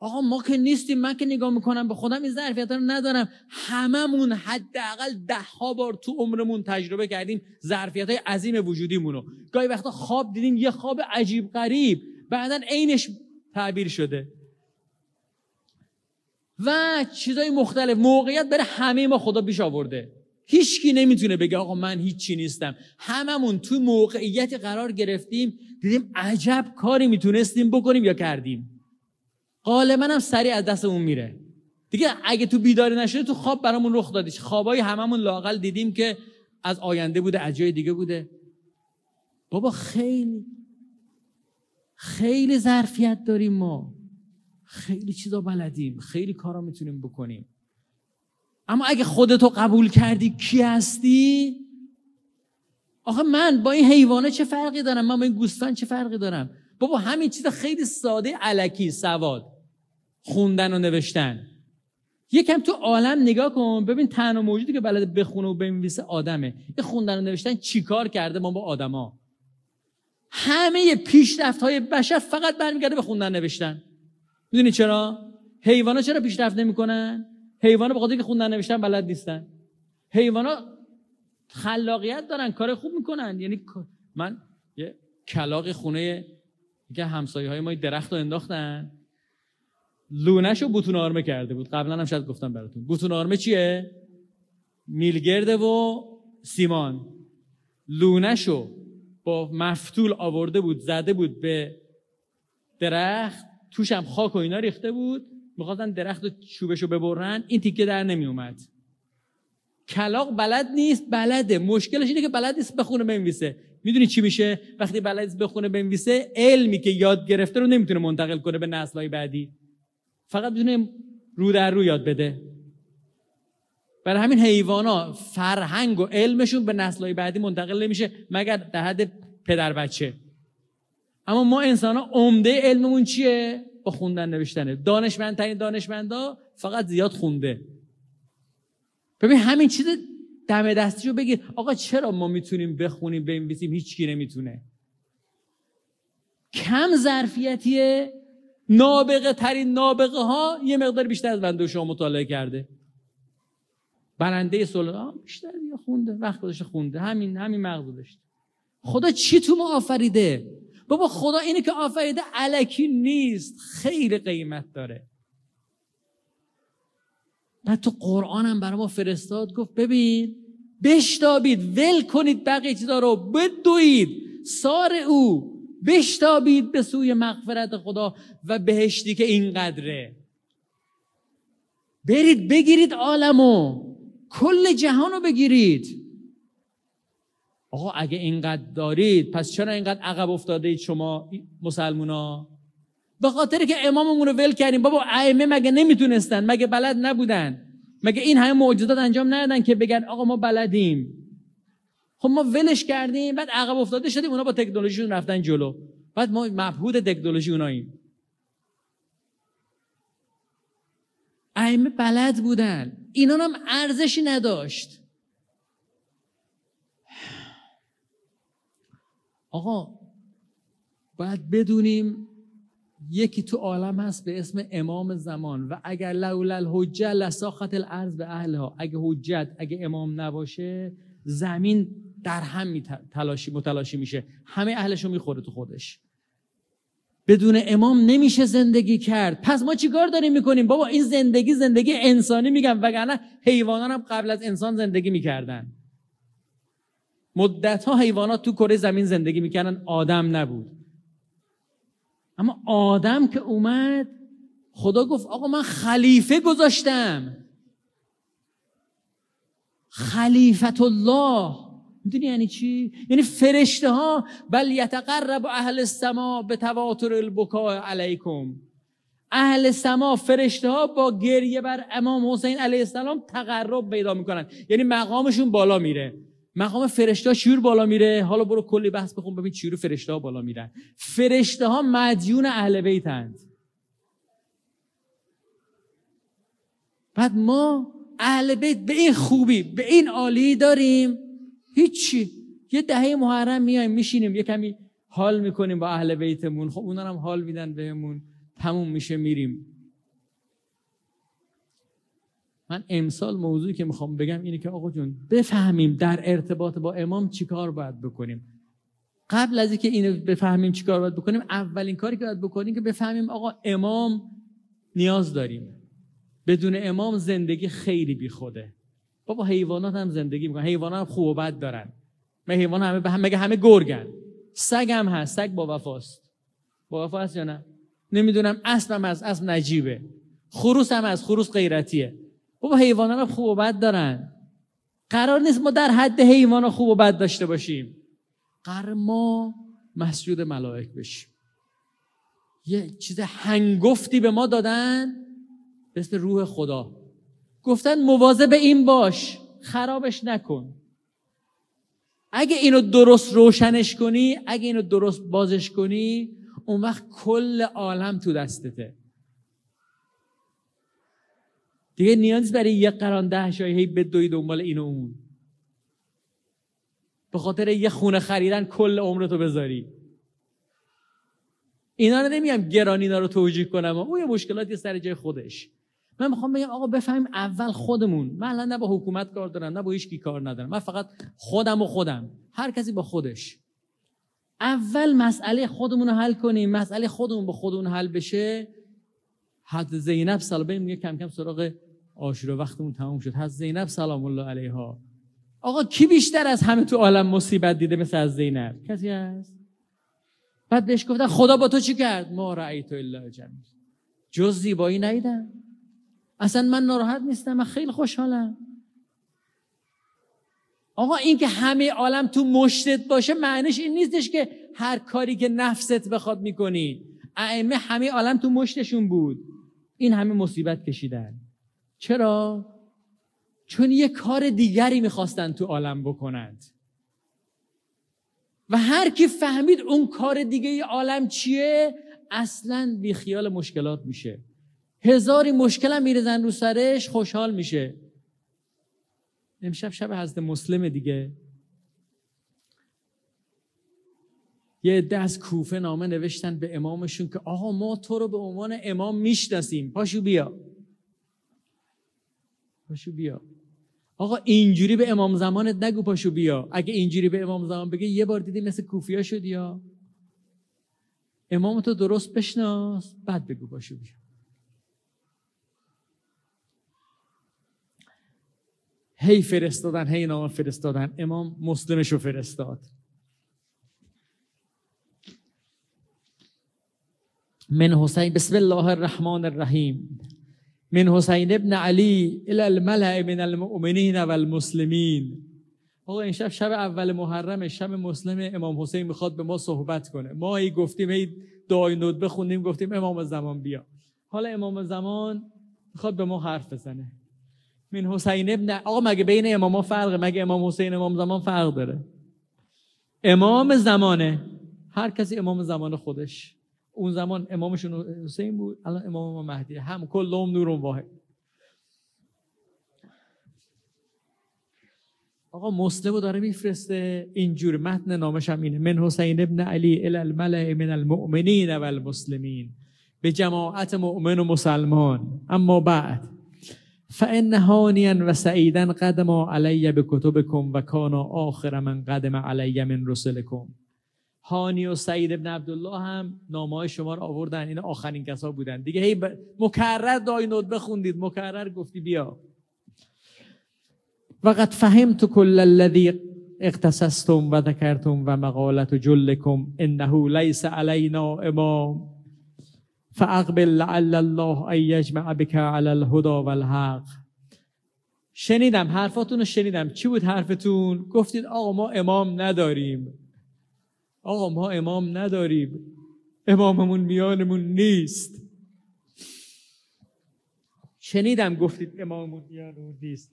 آقا ما که نیستیم من که نگاه می‌کنم به خودم این ظرفیت رو ندارم. هممون حداقل ده ها بار تو عمرمون تجربه کردیم ظرفیت های عظیم وجودیمونو. گاهی وقتا خواب دیدیم یه خواب عجیب غریب بعدا عینش تعبیر شده. و چیزای مختلف موقعیت بره همه ما خدا بیش آورده. هیچکی نمی‌تونه بگه آقا من هیچی نیستم. هممون تو موقعیت قرار گرفتیم دیدیم عجب کاری می‌تونستیم بکنیم یا کردیم. غالبا هم سریع از دستمون میره. دیگه اگه تو بیداری نشده تو خواب برامون رخ دادی. خوابای هممون لاقل دیدیم که از آینده بوده از جای دیگه بوده. بابا خیلی خیلی ظرفیت داریم ما. خیلی چیزا بلدیم. خیلی کارا می‌تونیم بکنیم. اما اگه خودتو قبول کردی کی هستی؟ آخه من با این حیوانه چه فرقی دارم؟ من با این گوسفند چه فرقی دارم؟ بابا همین چیز خیلی ساده علکی سواد. خوندن و نوشتن. یکم تو عالم نگاه کن ببین تنها موجودی که بلد بخونه و بنویسه آدمه. این خوندن و نوشتن چیکار کرده ما با آدما؟ همه پیشرفت های بشر فقط برمیگرده به خوندن نوشتن. می‌دونی چرا؟ حیوانا چرا پیشرفت نمی‌کنن؟ حیوانا به خاطر که خوندن نوشتن بلد نیستن. حیوانا خلاقیت دارن کار خوب می‌کنن. یعنی من یه کلاق خونه که همسایه های ما درخت رو انداختن. لونش رو بوتون آرمه کرده بود. قبلا هم شاید گفتم براتون. بوتون آرمه چیه؟ میلگرده و سیمان. لونش رو با مفتول آورده بود زده بود به درخت. توش هم خاک و اینا ریخته بود. می‌خواستن درخت و چوبش رو ببرن این تیکه در نمی اومد کلاق بلد نیست بلده. مشکلش اینه که بلد نیست بخونه بنویسه. می‌دونی چی میشه؟ وقتی بلد نیست بخونه بنویسه علمی که یاد گرفته رو نمی‌تونه منتقل کنه به نسلهای بعدی. فقط می‌تونه رو در رو یاد بده. برای همین حیوانا فرهنگ و علمشون به نسلهای بعدی منتقل نمیشه مگر در حد پدر بچه. اما ما انسان ها عمده علممون چیه؟ با خوندن نوشتنه دانشمندترین دانشمندا فقط زیاد خونده. ببین همین چیز دم دستی رو بگیر. آقا چرا ما می‌تونیم بخونیم بنویسیم؟ هیچ کی نمی‌تونه. کم ظرفیتیه. نابغه ترین نابغه ها یه مقدار بیشتر از بنده شما مطالعه کرده. برنده سلطان بیشتر خونده. وقت گذاشته خونده. همین همین مغز داشته. خدا چی تو ما آفریده؟ بابا خدا اینه که آفریده علکی نیست. خیلی قیمت داره. بعد تو قرآن هم برای ما فرستاد گفت ببین بشتابید ول کنید بقیه چیزا رو بدوید. سار او بشتابید به سوی مغفرت خدا و بهشتی که اینقدره. برید بگیرید عالمو. کل جهان رو بگیرید. آقا اگه اینقدر دارید پس چرا اینقدر عقب افتاده شما مسلمونا؟ به خاطر که اماممون رو ول کردیم. بابا ائمه مگه نمی‌تونستن؟ مگه بلد نبودن؟ مگه این همه معجزات انجام ندادن که بگن آقا ما بلدیم؟ خب ما ولش کردیم بعد عقب افتاده شدیم اونا با تکنولوژیشون رفتن جلو. بعد ما مبهود تکنولوژی اوناییم. ائمه بلد بودن. اینا هم ارزشی نداشت. آقا باید بدونیم یکی تو عالم هست به اسم امام زمان و اگر لولا الحجه لساخت الارض به اهلها. اگه حجت اگه امام نباشه زمین در هم تلاشی متلاشی میشه. همه اهلشو می‌خوره تو خودش. بدون امام نمیشه زندگی کرد. پس ما چیکار داریم می‌کنیم؟ بابا این زندگی زندگی انسانی میگم وگرنه حیوانات هم قبل از انسان زندگی می‌کردن. مدت ها حیوانات تو کره زمین زندگی می‌کردن آدم نبود. اما آدم که اومد خدا گفت آقا من خلیفه گذاشتم. خلیفت الله. می‌دونی یعنی چی؟ یعنی فرشته ها بل یتقرب اهل السما به تواتر البکاء علیکم. اهل سما فرشته ها با گریه بر امام حسین علیه السلام تقرب پیدا می‌کنن. یعنی مقامشون بالا میره. مقام فرشته شور بالا میره. حالا برو کلی بحث بخون ببین چجوری فرشته ها بالا میرن. فرشته ها مدیون اهل بیتند بعد ما اهل بیت به این خوبی به این عالی داریم. هیچی. یه دهه محرم میایم میشینیم یه کمی حال می‌کنیم با اهل بیتمون. خب اونا هم حال میدن بهمون. تموم میشه میریم. من امسال موضوعی که می‌خوام بگم اینه که آقا جون بفهمیم در ارتباط با امام چیکار باید بکنیم. قبل از اینکه اینو بفهمیم چیکار باید بکنیم اولین کاری که باید بکنیم که بفهمیم آقا امام نیاز داریم. بدون امام زندگی خیلی بیخوده. بابا حیوانات هم زندگی می‌کنن حیوانات هم خوب و بد دارن. مگه حیوان همه مگه همه گرگن؟ سگ هم هست سگ با وفاست. با وفا هست یا نه؟ نمی‌دونم اسب از اسب نجیبه. خروس هم از خروس غیرتیه. بابا حیوانات هم خوب و بد دارن. قرار نیست ما در حد حیوان خوب و بد داشته باشیم. قرار ما مسجود ملائک بشیم. یه چیز هنگفتی به ما دادن مثل روح خدا. گفتن مواظب این باش خرابش نکن. اگه اینو درست روشنش کنی اگه اینو درست بازش کنی اون وقت کل عالم تو دستته. دیگه نیاز برای یه قران شایی هی بدوی دنبال این و اون. به خاطر یه خونه خریدن کل عمرتو بذاری. اینا رو نمیگم گران اینا رو توجیه کنم. اون یه مشکلاتی سر جای خودش. من می‌خوام بگم آقا بفهمیم اول خودمون. من الان نه با حکومت کار دارم نه با هیچ کی کار ندارم. من فقط خودم و خودم. هر کسی با خودش. اول مسئله خودمون رو حل کنیم. مسئله خودمون با خودمون حل بشه. حد زینب سلام میگه کم کم سراغ آشورا وقتمون تموم شد. حد زینب سلام الله علیها. آقا کی بیشتر از همه تو عالم مصیبت دیده مثل از زینب؟ کسی هست؟ بعد بهش گفتن خدا با تو چی کرد؟ ما رأیت الا جمیل جز زیبایی نیدم اصلا من ناراحت نیستم من خیلی خوشحالم. آقا این که همه عالم تو مشتت باشه معنیش این نیستش که هر کاری که نفست بخواد می‌کنی. ائمه همه عالم تو مشتشون بود. این همه مصیبت کشیدن. چرا؟ چون یه کار دیگری می‌خواستن تو عالم بکنند. و هر کی فهمید اون کار دیگه عالم چیه اصلا بیخیال مشکلات میشه. هزاری مشکل میرزن رو سرش خوشحال میشه. امشب شب حضرت مسلم دیگه. یه از کوفه نامه نوشتن به امامشون که آقا ما تو رو به عنوان امام می‌شناسیم پاشو بیا. پاشو بیا. آقا اینجوری به امام زمانت نگو پاشو بیا. اگه اینجوری به امام زمان بگه یه بار دیدی مثل کوفیا شد یا؟ امام تو درست بشناس بعد بگو پاشو بیا. هی فرستادن هی نام فرستادن. امام مسلمش رو فرستاد. من حسین بسم الله الرحمن الرحیم. من حسین ابن علی الى الملع من المؤمنین و المسلمین آقا این شب شب اول محرم شب مسلم امام حسین می‌خواد به ما صحبت کنه. ما ای گفتیم ای دعای نود بخونیم گفتیم امام زمان بیا. حالا امام زمان می‌خواد به ما حرف بزنه. من حسین ابن آقا مگه بین اماما فرقه؟ مگه امام حسین امام زمان فرق داره؟ امام زمانه هر کسی امام زمان خودش. اون زمان امامشون حسین بود الان امام ما مهدی. هم کلهم نور واحد. آقا مسلمو داره میفرسته. اینجور متن نامش هم اینه. من حسین ابن علی ال الملع من المؤمنین و المسلمین به جماعت مؤمن و مسلمان. اما بعد فان هانیا و سعیدا قدم علی به کتبکم و کانا آخر من قدم علی من رسلکم. هانی و سعید ابن عبدالله هم نامه های شما رو آوردن. این آخرین کسا بودن. دیگه هی ب... مکرر دای نوت بخوندید. مکرر گفتی بیا. وقت فهمت کل الذی اقتصستم و ذکرتم و مقالت جلکم انه لیس علینا امام. فاقبل لعل الله ان یجمع بک علی الهدى والحق شنیدم حرفاتون رو شنیدم. چی بود حرفتون؟ گفتید آقا ما امام نداریم. آقا ما امام نداریم. اماممون میانمون نیست. شنیدم گفتید اماممون میانمون نیست.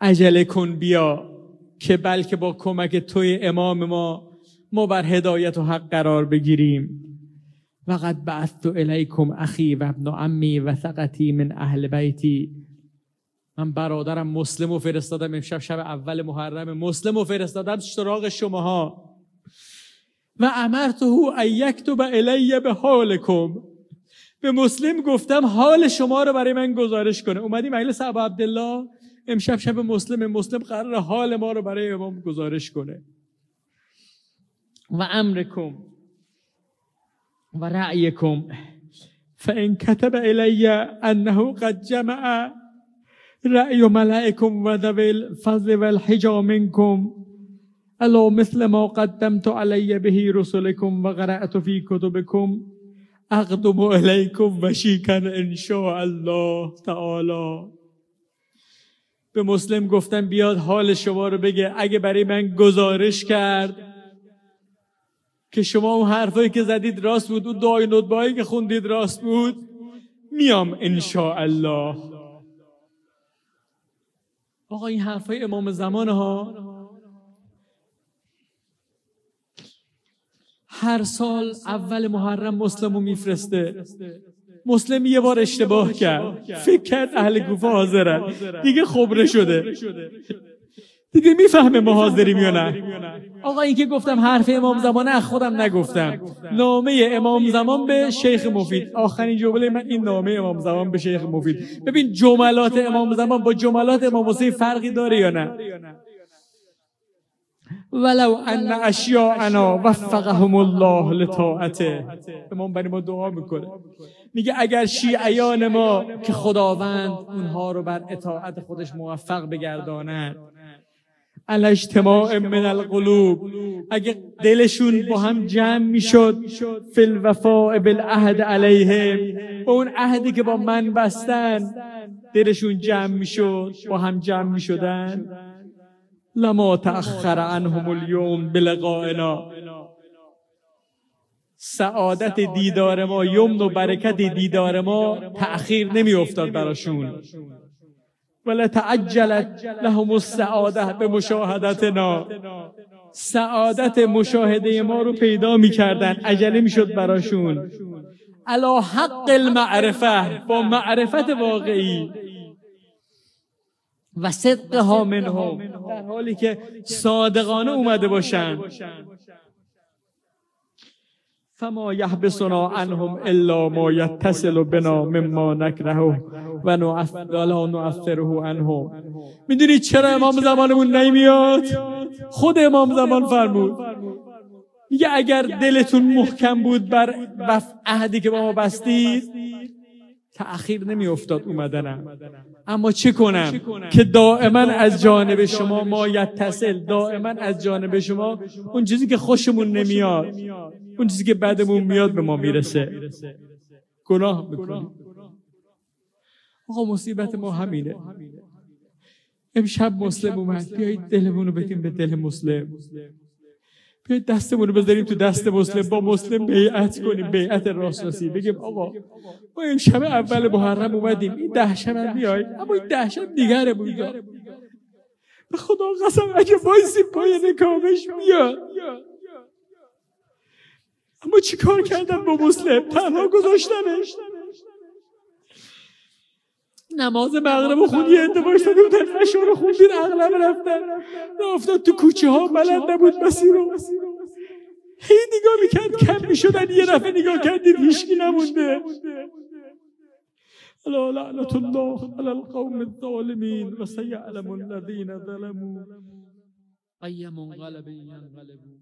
عجله کن بیا که بلکه با کمک توی امام ما ما بر هدایت و حق قرار بگیریم. وقد بعثت الیکم اخی و ابن عمی و ثقتی من اهل بیتی. من برادرم مسلم و فرستادم امشب شب اول محرم. مسلم و فرستادم سراغ شماها. و امرته ان یکتب الی به حالکم. به مسلم گفتم حال شما رو برای من گزارش کنه. اومدی مجلس ابا عبدالله؟ امشب شب مسلم مسلم قرار حال ما رو برای امام گزارش کنه. و امرکم. و رأیکم. فان کتب الی انه قد جمع رأی ملائکم و ذوی الفضل والحجا منکم. الا مثل ما قدمت علی به رسلکم و قرأت فی کتبکم. اقدم الیکم و شیکن ان الله تعالی. به مسلم گفتم بیاد حال شما رو بگه. اگه برای من گزارش کرد که شما اون حرفایی که زدید راست بود اون دعای ندبایی که خوندید راست بود میام ان الله آقا این حرفای امام زمان ها هر سال اول محرم مسلمو میفرسته. مسلم یه بار اشتباه کرد. فکر کرد اهل کوفه حاضرن. دیگه خبره شده. دیگه می‌فهمه ما حاضریم یا نه آقا این که گفتم حرف امام زمان از خودم نگفتم. نامه امام زمان به شیخ مفید. آخرین جمله من این نامه امام زمان به شیخ مفید. ببین جملات امام زمان با جملات امام حسین فرقی داره یا نه؟ ولو ان اشیاءنا وفقهم الله لطاعته. امام برای ما دعا می‌کنه. میگه اگر شیعیان ما که خداوند اونها رو بر اطاعت خودش موفق بگرداند الاجتماع من القلوب. اگه دلشون با هم جمع می‌شد فی الوفاء بالعهد علیهم. اون عهدی که با من بستن دلشون جمع می‌شد با هم جمع می‌شدن. لما تأخر عنهم اليوم بلقائنا. سعادت دیدار ما یمن و برکت دیدار ما تأخیر نمی افتاد براشون. ولا تعجلت لهم السعاده به مشاهدتنا سعادت مشاهده ما رو پیدا می‌کردن عجله می‌شد براشون. علا حق المعرفه با معرفت واقعی. و صدقها منهم در حالی که صادقانه اومده باشن. فما یحبسنا عنهم الا ما یتصل بنا مما نکره و ولا نعثره عنهم می‌دونی چرا امام زمانمون نمیاد؟ خود امام زمان فرمود. میگه اگر دلتون محکم بود بر عهدی که با ما بستید تأخیر نمی افتاد اومدنم. اما چه کنم؟ که دائما از جانب شما ما یتصل دائما از جانب شما اون چیزی که خوشمون نمیاد. اون چیزی که بعدمون میاد به ما می‌رسه. گناه می‌کنیم. آقا مصیبت ما همینه. امشب مسلم اومد. بیایید دلمون رو بدیم به دل مسلم. بیایید دستمون رو بذاریم تو دست مسلم با مسلم بیعت کنیم بیعت راست بگیم آقا ما امشب اول محرم اومدیم این ده شب بیایید اما این ده شب دیگره بود به خدا قسم اگه وایسی پای نکامش بیاد اما چی کار کردن با مسلم؟ تنها گذاشتنش نماز مغرب خونی انتباش داده بودن اشار خوندین اغلب رفتن. افتاد تو کوچه ها بلد نبود مسیر رو. هی نگاه می‌کرد کم می‌شدن یه دفعه نگاه کردید هیچکی نمونده. الا لعنت الله على القوم الظالمين وسيعلم الذين ظلموا. اي منقلب ينقلبون